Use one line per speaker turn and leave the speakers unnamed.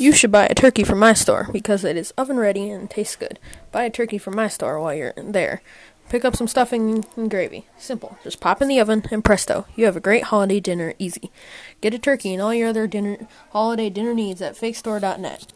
You should buy a turkey from my store because it is oven ready and tastes good. Buy a turkey from my store while you're there. Pick up some stuffing and gravy. Simple. Just pop in the oven and presto, you have a great holiday dinner easy. Get a turkey and all your other dinner holiday dinner needs at fakestore.net.